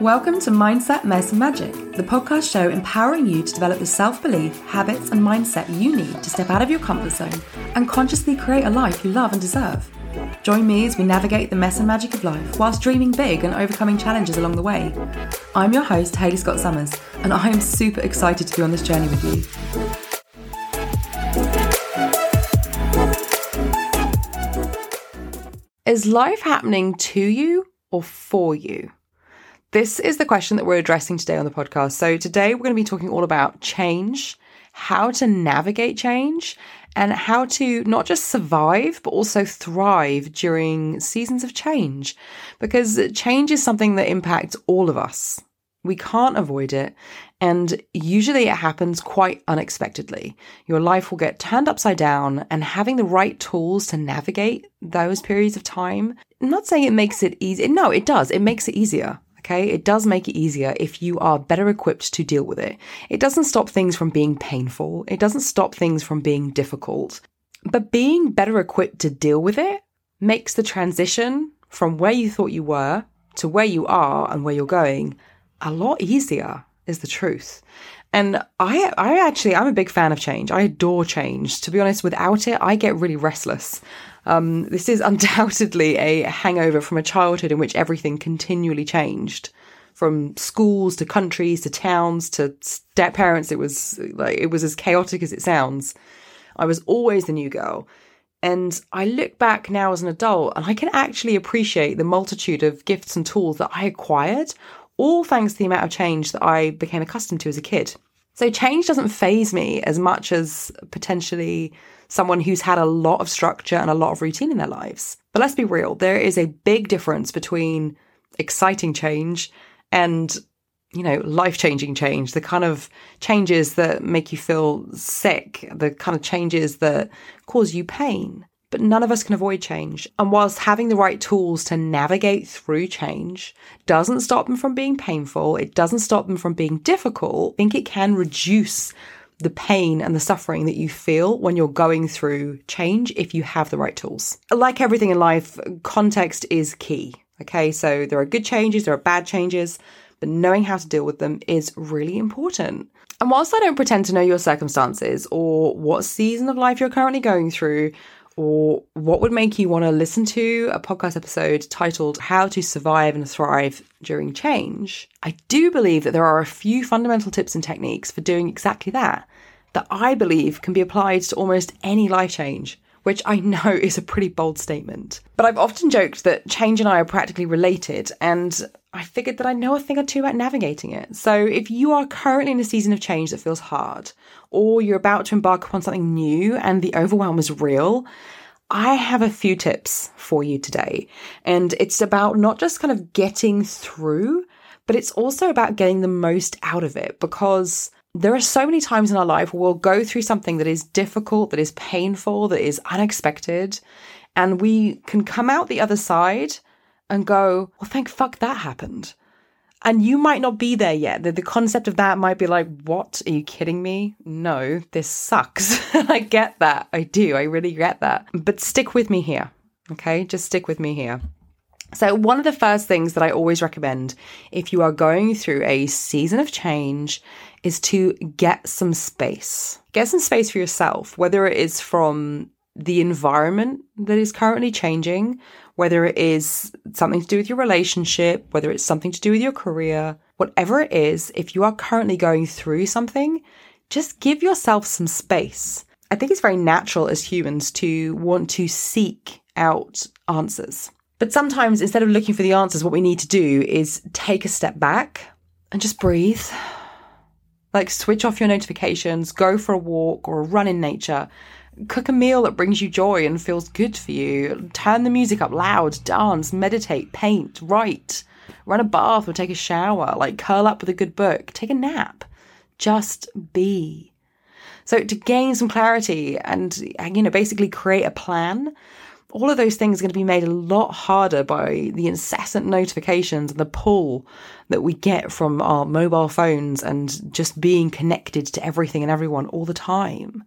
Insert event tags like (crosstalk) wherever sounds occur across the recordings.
Welcome to Mindset, Mess and Magic, the podcast show empowering you to develop the self belief, habits, and mindset you need to step out of your comfort zone and consciously create a life you love and deserve. Join me as we navigate the mess and magic of life whilst dreaming big and overcoming challenges along the way. I'm your host, Hayley Scott Summers, and I am super excited to be on this journey with you. Is life happening to you or for you? This is the question that we're addressing today on the podcast. So, today we're going to be talking all about change, how to navigate change, and how to not just survive, but also thrive during seasons of change. Because change is something that impacts all of us. We can't avoid it. And usually it happens quite unexpectedly. Your life will get turned upside down, and having the right tools to navigate those periods of time, I'm not saying it makes it easy. No, it does. It makes it easier. Okay, it does make it easier if you are better equipped to deal with it. It doesn't stop things from being painful, it doesn't stop things from being difficult. But being better equipped to deal with it makes the transition from where you thought you were to where you are and where you're going a lot easier, is the truth. And I, I actually, I'm a big fan of change. I adore change. To be honest, without it, I get really restless. Um, this is (laughs) undoubtedly a hangover from a childhood in which everything continually changed. From schools to countries to towns to step parents, it was like it was as chaotic as it sounds. I was always the new girl. And I look back now as an adult and I can actually appreciate the multitude of gifts and tools that I acquired, all thanks to the amount of change that I became accustomed to as a kid. So change doesn't faze me as much as potentially someone who's had a lot of structure and a lot of routine in their lives. But let's be real, there is a big difference between exciting change and you know, life changing change, the kind of changes that make you feel sick, the kind of changes that cause you pain. But none of us can avoid change. And whilst having the right tools to navigate through change doesn't stop them from being painful, it doesn't stop them from being difficult, I think it can reduce the pain and the suffering that you feel when you're going through change if you have the right tools. Like everything in life, context is key. Okay, so there are good changes, there are bad changes, but knowing how to deal with them is really important. And whilst I don't pretend to know your circumstances or what season of life you're currently going through, or what would make you want to listen to a podcast episode titled How to Survive and Thrive During Change, I do believe that there are a few fundamental tips and techniques for doing exactly that, that I believe can be applied to almost any life change, which I know (laughs) is a pretty bold statement. But I've often joked that change and I are practically related, and I figured that I know a thing or two about navigating it. So if you are currently in a season of change that feels hard, or you're about to embark upon something new and the overwhelm is real, I have a few tips for you today. And it's about not just kind of getting through, but it's also about getting the most out of it because there are so many times in our life where we'll go through something that is difficult, that is painful, that is unexpected, and we can come out the other side and go, well, thank fuck that happened. And you might not be there yet. The, the concept of that might be like, what? Are you kidding me? No, this sucks. (laughs) I get that. I do. I really get that. But stick with me here. Okay. Just stick with me here. So, one of the first things that I always recommend if you are going through a season of change is to get some space. Get some space for yourself, whether it is from the environment that is currently changing, whether it is something to do with your relationship, whether it's something to do with your career, whatever it is, if you are currently going through something, just give yourself some space. I think it's very natural as humans to want to seek out answers. But sometimes instead of looking for the answers, what we need to do is take a step back and just breathe. Like switch off your notifications, go for a walk or a run in nature, cook a meal that brings you joy and feels good for you. Turn the music up loud, dance, meditate, paint, write, run a bath or take a shower, like curl up with a good book, take a nap. Just be. So to gain some clarity and you know basically create a plan, all of those things are going to be made a lot harder by the incessant notifications and the pull that we get from our mobile phones and just being connected to everything and everyone all the time.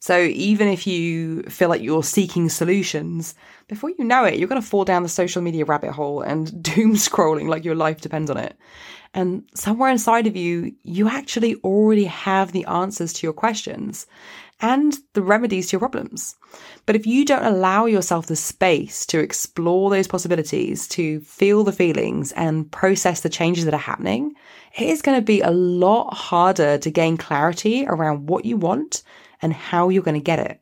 So even if you feel like you're seeking solutions, before you know it, you're going to fall down the social media rabbit hole and (laughs) doom scrolling like your life depends on it. And somewhere inside of you, you actually already have the answers to your questions and the remedies to your problems. But if you don't allow yourself the space to explore those possibilities, to feel the feelings and process the changes that are happening, it is going to be a lot harder to gain clarity around what you want and how you're going to get it.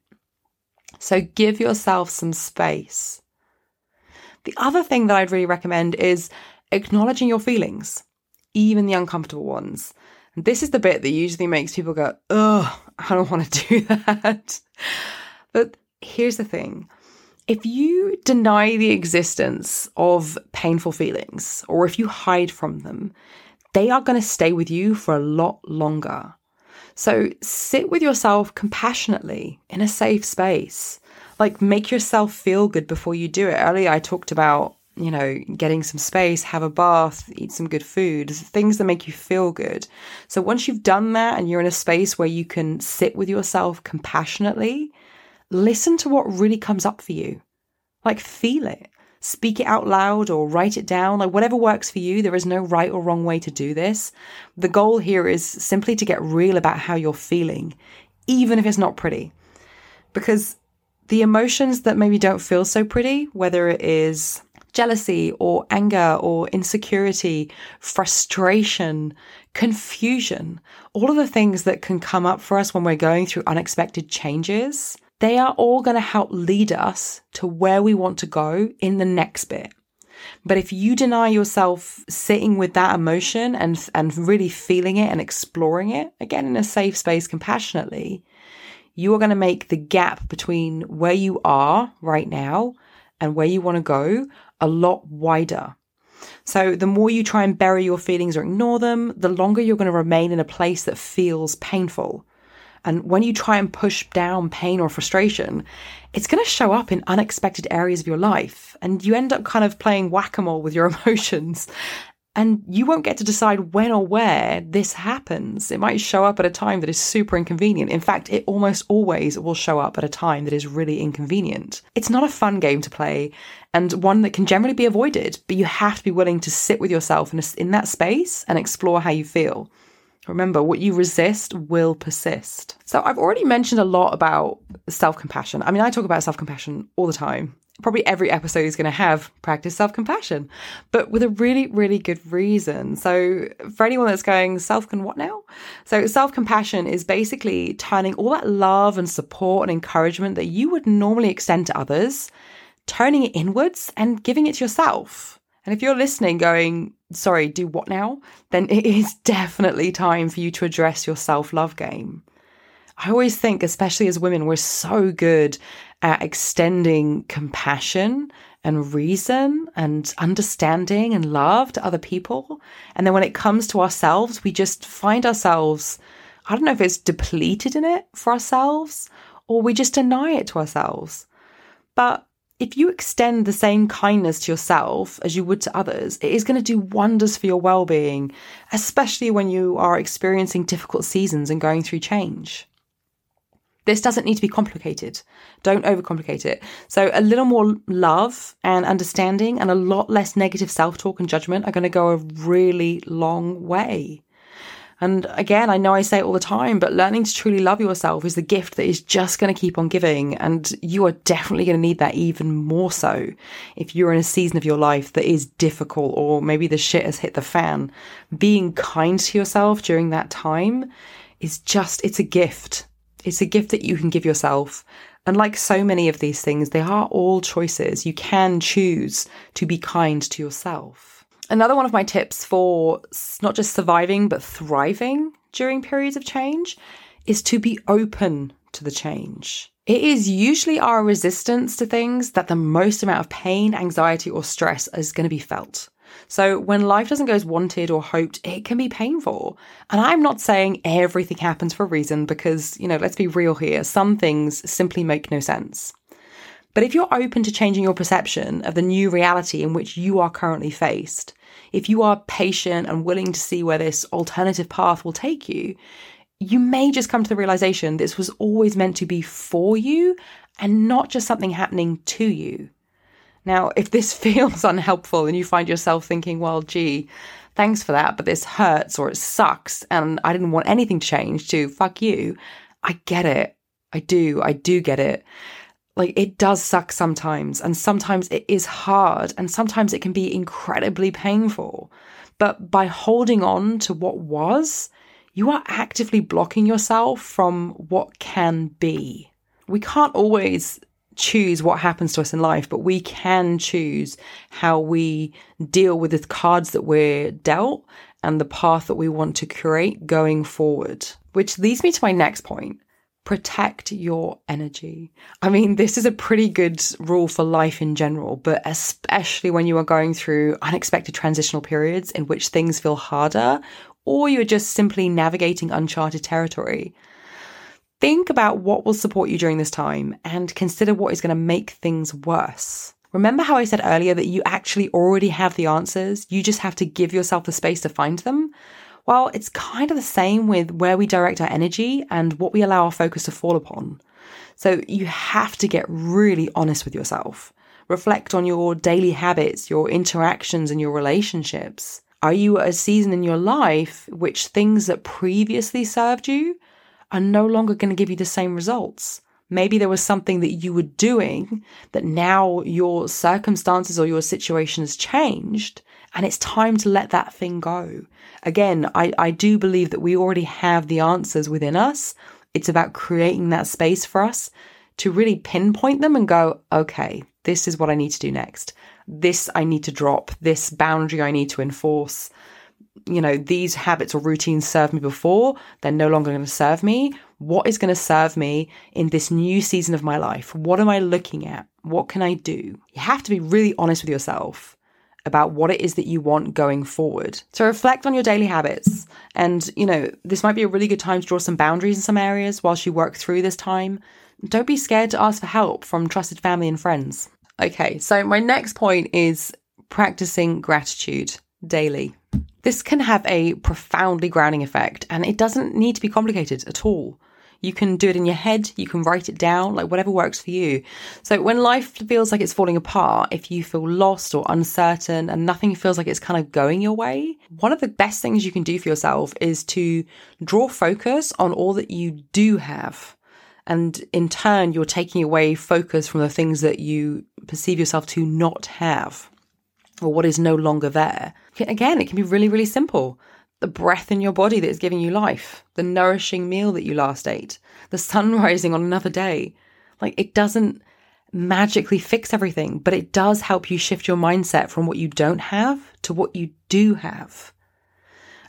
So give yourself some space. The other thing that I'd really recommend is acknowledging your feelings, even the uncomfortable ones. This is the bit that usually makes people go, ugh, I don't want to do (laughs) that. but here's the thing if you deny the existence of painful feelings, or if you hide from them, they are going to stay with you for a lot longer. So sit with yourself compassionately in a safe space. Like make yourself feel good before you do it. Earlier, I talked about you know, getting some space, have a bath, eat some good food, things that make you feel good. So once you've done that and you're in a space where you can sit with yourself compassionately, listen to what really comes up for you. Like feel it. Speak it out loud or write it down, like whatever works for you. There is no right or wrong way to do this. The goal here is simply to get real about how you're feeling, even if it's not pretty. Because the emotions that maybe don't feel so pretty, whether it is jealousy or anger or insecurity, frustration, confusion, all of the things that can come up for us when we're going through unexpected changes, they are all going to help lead us to where we want to go in the next bit. But if you deny yourself sitting with that emotion and, and really feeling it and exploring it, again, in a safe space compassionately, you are going to make the gap between where you are right now and where you want to go a lot wider. So the more you try and bury your feelings or ignore them, the longer you're going to remain in a place that feels painful. And when you try and push down pain or frustration, it's going to show up in unexpected areas of your life. And you end up kind of playing whack a mole with your (laughs) emotions. And you won't get to decide when or where this happens. It might show up at a time that is super inconvenient. In fact, it almost always will show up at a time that is really inconvenient. It's not a fun game to play and one that can generally be avoided, but you have to be willing to sit with yourself in, a, in that space and explore how you feel. Remember, what you resist will persist. So, I've already mentioned a lot about self compassion. I mean, I talk about self compassion all the time probably every episode is going to have practice self compassion, but with a really, really good reason. So, for anyone that's going, self can what now? So, self compassion is basically turning all that love and support and encouragement that you would normally extend to others, turning it inwards and giving it to yourself. And if you're listening going, sorry, do what now? Then it is (laughs) definitely time for you to address your self love game. I always think, especially as women, we're so good at extending compassion and reason and understanding and love to other people. And then when it comes to ourselves, we just find ourselves, I don't know if it's depleted in it for ourselves or we just deny it to ourselves. But if you extend the same kindness to yourself as you would to others, it is going to do wonders for your well being, especially when you are experiencing difficult seasons and going through change. This doesn't need to be complicated. Don't overcomplicate it. So, a little more love and understanding and a lot less negative self talk and judgment are going to go a really long way. And again, I know I say it all the time, but learning to truly love yourself is the gift that is just going to keep on giving. And you are definitely going to need that even more so if you're in a season of your life that is difficult or maybe the shit has hit the fan. Being kind to yourself during that time is just, it's a gift. It's a gift that you can give yourself. And like so many of these things, they are all choices. You can choose to be kind to yourself. Another one of my tips for not just surviving, but thriving during periods of change is to be open to the change. It is usually our resistance to things that the most amount of pain, anxiety, or stress is going to be felt. So when life doesn't go as wanted or hoped, it can be painful. And I'm not saying everything happens for a reason because, you know, let's be real here. Some things simply make no sense. But if you're open to changing your perception of the new reality in which you are currently faced, if you are patient and willing to see where this alternative path will take you, you may just come to the realization this was always meant to be for you and not just something happening to you. Now, if this (laughs) feels unhelpful and you find yourself thinking, well, gee, thanks for that, but this hurts or it sucks and I didn't want anything to change to fuck you, I get it. I do. I do get it like it does suck sometimes and sometimes it is hard and sometimes it can be incredibly painful but by holding on to what was you are actively blocking yourself from what can be we can't always choose what happens to us in life but we can choose how we deal with the cards that we're dealt and the path that we want to create going forward which leads me to my next point protect your energy. I mean, this is a pretty good rule for life in general, but especially when you are going through unexpected transitional periods in which things feel harder or you're just simply navigating uncharted territory. Think about what will support you during this time and consider what is going to make things worse. Remember how I said earlier that you actually already have the answers? You just have to give yourself the space to find them? Well, it's kind of the same with where we direct our energy and what we allow our focus to fall upon. So you have to get really honest with yourself. Reflect on your daily habits, your interactions, and your relationships. Are you at a season in your life which things that previously served you are no longer going to give you the same results? Maybe there was something that you were doing that now your circumstances or your situation has changed and it's time to let that thing go. Again, I, I do believe that we already have the answers within us. It's about creating that space for us to really pinpoint them and go, okay, this is what I need to do next. This I need to drop. This boundary I need to enforce. You know, these habits or routines served me before. They're no longer going to serve me. What is going to serve me in this new season of my life? What am I looking at? What can I do? You have to be really honest with yourself about what it is that you want going forward. So reflect on your daily habits. And, you know, this might be a really good time to draw some boundaries in some areas whilst you work through this time. Don't be scared to ask for help from trusted family and friends. Okay, so my next point is practicing gratitude daily. This can have a profoundly grounding effect, and it doesn't need to be complicated at all. You can do it in your head, you can write it down, like whatever works for you. So when life feels like it's falling apart, if you feel lost or uncertain and nothing feels like it's kind of going your way, one of the best things you can do for yourself is to draw focus on all that you do have. And in turn, you're taking away focus from the things that you perceive yourself to not have or what is no longer there. Again, it can be really, really simple the breath in your body that is giving you life, the nourishing meal that you last ate, the sun (laughs) rising on another day. Like it doesn't magically fix everything, but it does help you shift your mindset from what you don't have to what you do have.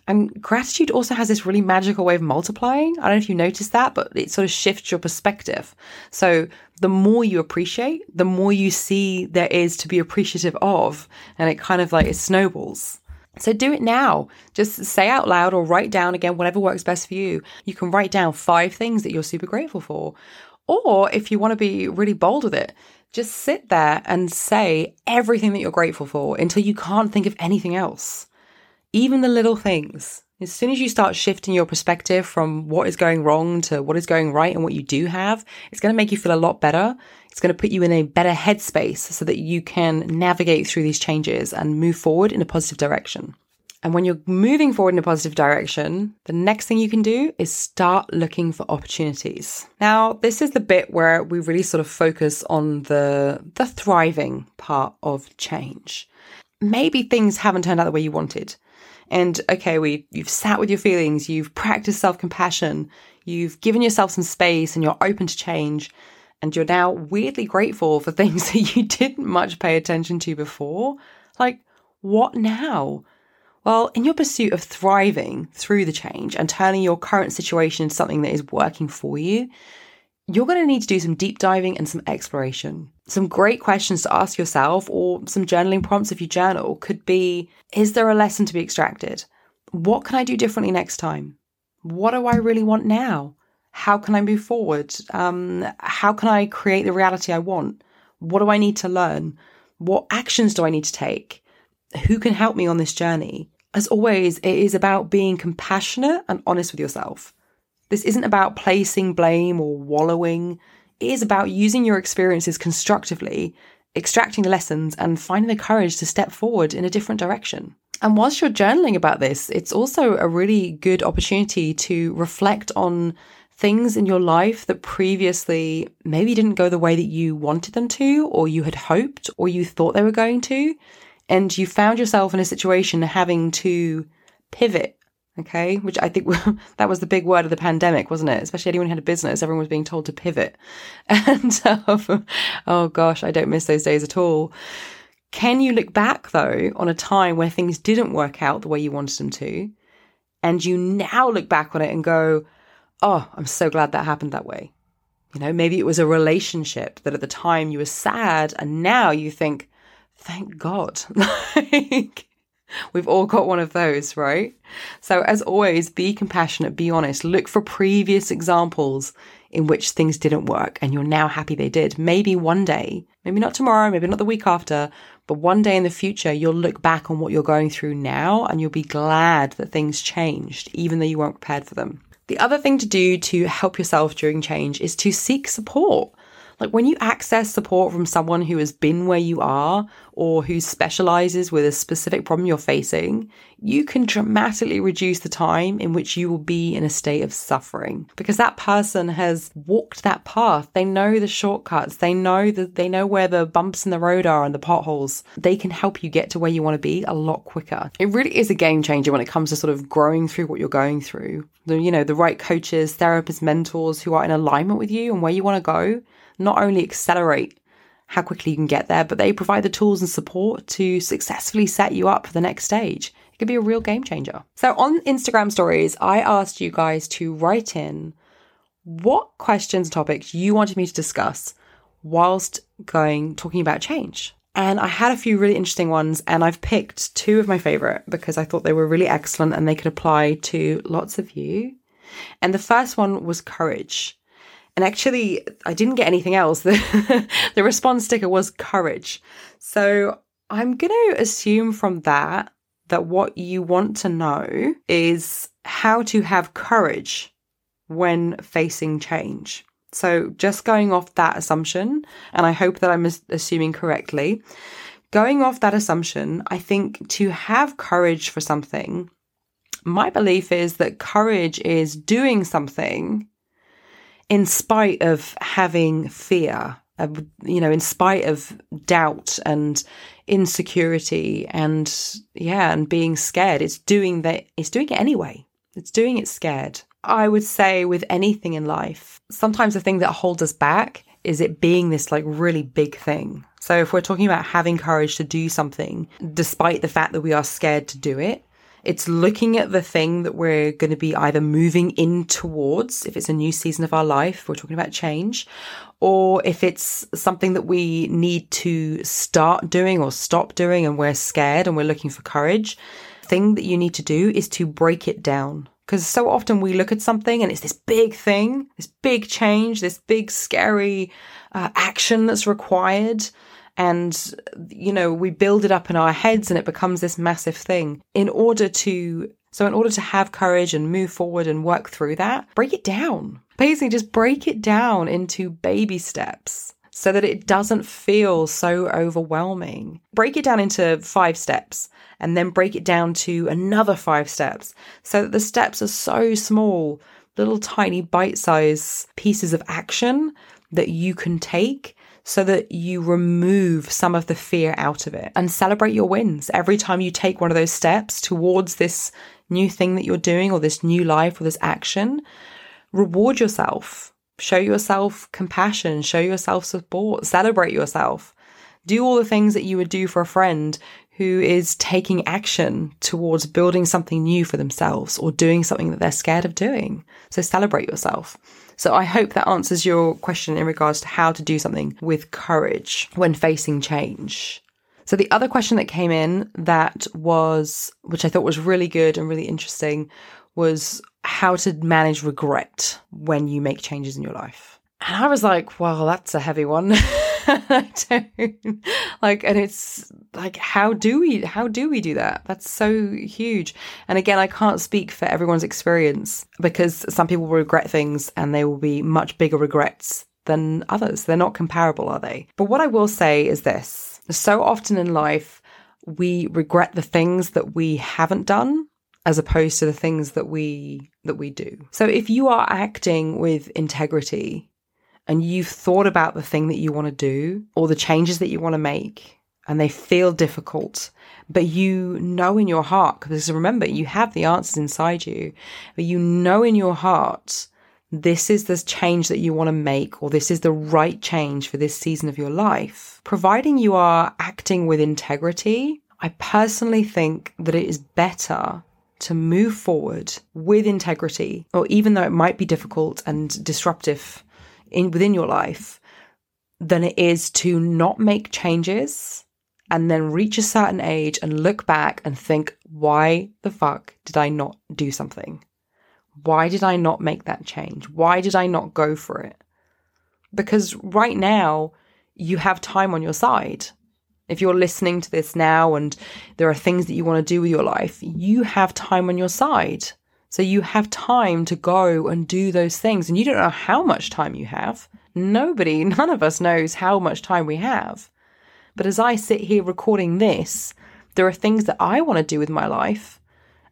And gratitude also has this really magical way of multiplying. I don't know if you noticed that, but it sort of shifts your perspective. So the more you appreciate, the more you see there is to be appreciative of. And it kind of like it snowballs. So do it now. Just say out loud or write down again, whatever works best for you. You can write down five things that you're super grateful for. Or if you want to be really bold with it, just sit there and say everything that you're grateful for until you can't think of anything else. Even the little things. As soon as you start shifting your perspective from what is going wrong to what is going right and what you do have, it's going to make you feel a lot better. It's going to put you in a better headspace so that you can navigate through these changes and move forward in a positive direction. And when you're moving forward in a positive direction, the next thing you can do is start looking for opportunities. Now, this is the bit where we really sort of focus on the, the thriving part of change. Maybe things haven't turned out the way you wanted. And okay, we you've sat with your feelings, you've practiced self-compassion, you've given yourself some space and you're open to change. And you're now weirdly grateful for (laughs) things that you didn't much pay attention to before. Like, what now? Well, in your pursuit of thriving through the change and turning your current situation into something that is working for you, you're going to need to do some deep diving and some exploration. Some great questions to ask yourself, or some journaling prompts if you journal, could be Is there a lesson to be extracted? What can I do differently next time? What do I really want now? How can I move forward? Um, how can I create the reality I want? What do I need to learn? What actions do I need to take? Who can help me on this journey? As always, it is about being compassionate and honest with yourself. This isn't about placing blame or wallowing. Is about using your experiences constructively, extracting the lessons, and finding the courage to step forward in a different direction. And whilst you're journaling about this, it's also a really good opportunity to reflect on things in your life that previously maybe didn't go the way that you wanted them to, or you had hoped, or you thought they were going to. And you found yourself in a situation having to pivot Okay, which I think (laughs) that was the big word of the pandemic, wasn't it? Especially anyone who had a business, everyone was being told to pivot. (laughs) And um, oh gosh, I don't miss those days at all. Can you look back though on a time where things didn't work out the way you wanted them to, and you now look back on it and go, "Oh, I'm so glad that happened that way." You know, maybe it was a relationship that at the time you were sad, and now you think, "Thank God." (laughs) like We've all got one of those, right? So, as always, be compassionate, be honest, look for previous examples in which things didn't work and you're now happy they did. Maybe one day, maybe not tomorrow, maybe not the week after, but one day in the future, you'll look back on what you're going through now and you'll be glad that things changed, even though you weren't prepared for them. The other thing to do to help yourself during change is to seek support. Like when you access support from someone who has been where you are or who specializes with a specific problem you're facing, you can dramatically reduce the time in which you will be in a state of suffering because that person has walked that path. They know the shortcuts. They know that they know where the bumps in the road are and the potholes. They can help you get to where you want to be a lot quicker. It really is a game changer when it comes to sort of growing through what you're going through. The, you know, the right coaches, therapists, mentors who are in alignment with you and where you want to go not only accelerate how quickly you can get there, but they provide the tools and support to successfully set you up for the next stage. It could be a real game changer. So on Instagram stories, I asked you guys to write in what questions and topics you wanted me to discuss whilst going talking about change. And I had a few really interesting ones, and I've picked two of my favorite because I thought they were really excellent and they could apply to lots of you. And the first one was courage. And actually, I didn't get anything else. (laughs) The, the response sticker was courage. So I'm going to assume from that that what you want to know is how to have courage when facing change. So just going off that assumption, and I hope that I'm assuming correctly, going off that assumption, I think to have courage for something, my belief is that courage is doing something in spite of having fear, uh, you know, in spite of doubt and insecurity and yeah, and being scared, it's doing that, it's doing it anyway. It's doing it scared. I would say with anything in life, sometimes the thing that holds us back is it being this like really big thing. So if we're talking about having courage to do something, despite the fact that we are scared to do it, it's looking at the thing that we're going to be either moving in towards, if it's a new season of our life, we're talking about change, or if it's something that we need to start doing or stop doing and we're scared and we're looking for courage. Thing that you need to do is to break it down. Because so often we look at something and it's this big thing, this big change, this big scary uh, action that's required and you know we build it up in our heads and it becomes this massive thing. In order to so in order to have courage and move forward and work through that break it down. Basically just break it down into baby steps so that it doesn't feel so overwhelming. Break it down into 5 steps and then break it down to another 5 steps so that the steps are so small little tiny bite sized pieces of action that you can take so that you remove some of the fear out of it and celebrate your wins every time you take one of those steps towards this new thing that you're doing or this new life or this action. Reward yourself, show yourself compassion, show yourself support, celebrate yourself. Do all the things that you would do for a friend who is taking action towards building something new for themselves or doing something that they're scared of doing. So celebrate yourself. So I hope that answers your question in regards to how to do something with courage when facing change. So the other question that came in that was, which I thought was really good and really interesting, was how to manage regret when you make changes in your life. And I was like, well, that's a heavy one. (laughs) (laughs) Don't like, and it's like, how do we, how do we do that? That's so huge. And again, I can't speak for everyone's experience because some people will regret things and they will be much bigger regrets than others. They're not comparable, are they? But what I will say is this so often in life, we regret the things that we haven't done as opposed to the things that we that we do. So if you are acting with integrity and you've thought about the thing that you want to do or the changes that you want to make and they feel difficult, but you know in your heart, because remember, you have the answers inside you, but you know in your heart, this is the change that you want to make, or this is the right change for this season of your life. Providing you are acting with integrity, I personally think that it is better to move forward with integrity, or even though it might be difficult and disruptive in within your life, than it is to not make changes and then reach a certain age and look back and think, why the fuck did I not do something? Why did I not make that change? Why did I not go for it? Because right now, you have time on your side. If you're listening to this now and there are things that you want to do with your life, you have time on your side. So you have time to go and do those things. And you don't know how much time you have. Nobody, (laughs) none of us knows how much time we have. But as I sit here recording this, there are things that I want to do with my life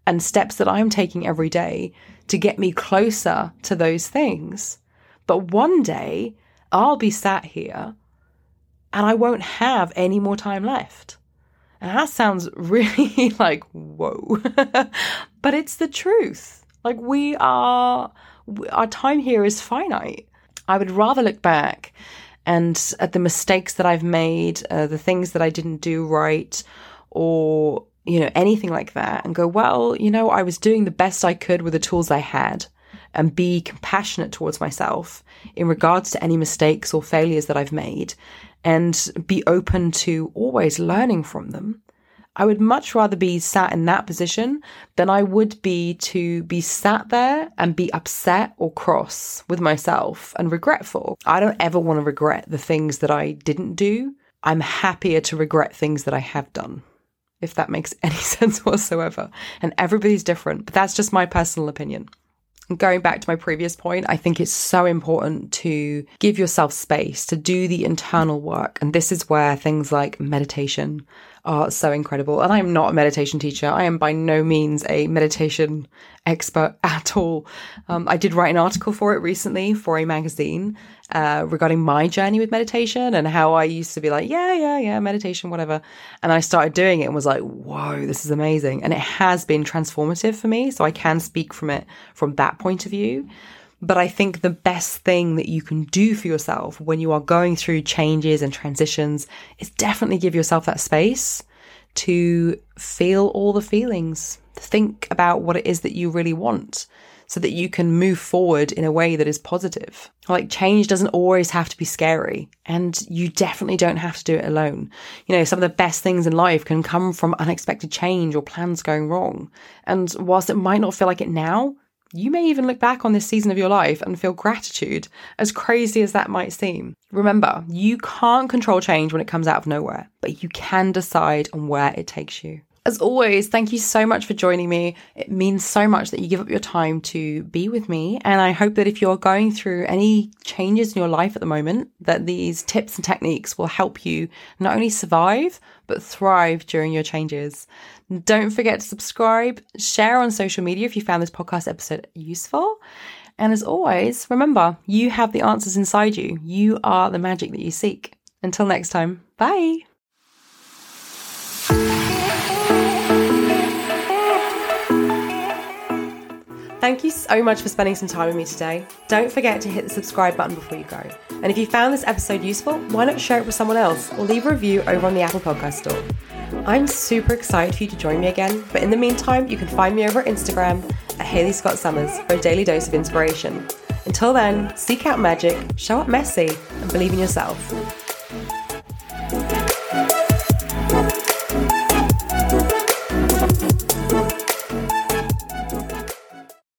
and steps that I'm taking every day to get me closer to those things. But one day I'll be sat here and I won't have any more time left. And that sounds (laughs) really like, whoa. (laughs) but it's the truth. Like, we are, our time here is finite. I would rather look back and at the mistakes that I've made, uh, the things that I didn't do right, or, you know, anything like that, and go, well, you know, I was doing the best I could with the tools I had and be compassionate towards myself in regards to any mistakes or failures that I've made and be open to always learning from them. I would much rather be sat in that position than I would be to be sat there and be upset or cross with myself and regretful. I don't ever want to regret the things that I didn't do. I'm happier to regret things that I have done, if that makes (laughs) any sense whatsoever. And everybody's different, but that's just my personal opinion going back to my previous point, I think it's so important to give yourself space to do the internal work. And this is where things like meditation are so incredible. And I am not a meditation teacher. I am by no means a meditation expert (laughs) at all. Um, I did write an article for it recently for a magazine uh, regarding my journey with meditation and how I used to be like, yeah, yeah, yeah, meditation, whatever. And I started doing it and was like, whoa, this is amazing. And it has been transformative for me. So I can speak from it from that point of view. But I think the best thing that you can do for yourself when you are going through changes and transitions is definitely give yourself that space to feel all the feelings, think about what it is that you really want so that you can move forward in a way that is positive. Like change doesn't always have to be scary and you definitely don't have to do it alone. You know, some of the best things in life can come from unexpected change or plans going wrong. And whilst it might not feel like it now, you may even look back on this season of your life and feel gratitude, as crazy as that might seem. Remember, you can't control change when it comes out of nowhere, but you can decide on where it takes you. As always, thank you so much for joining me. It means so much that you give up your time to be with me. And I hope that if you're going through any changes in your life at the moment, that these tips and techniques will help you not only survive, but thrive during your changes. Don't forget to subscribe, share on social media if you found this podcast episode useful. And as always, remember, you have the answers inside you. You are the magic that you seek. Until next time, bye. Thank you so much for spending some time with me today. Don't forget to hit the subscribe button before you go. And if you found this episode useful, why not share it with someone else or leave a review over on the Apple Podcast Store? I'm super excited for you to join me again, but in the meantime, you can find me over at Instagram at Hayley Scott Summers for a daily dose of inspiration. Until then, seek out magic, show up messy, and believe in yourself.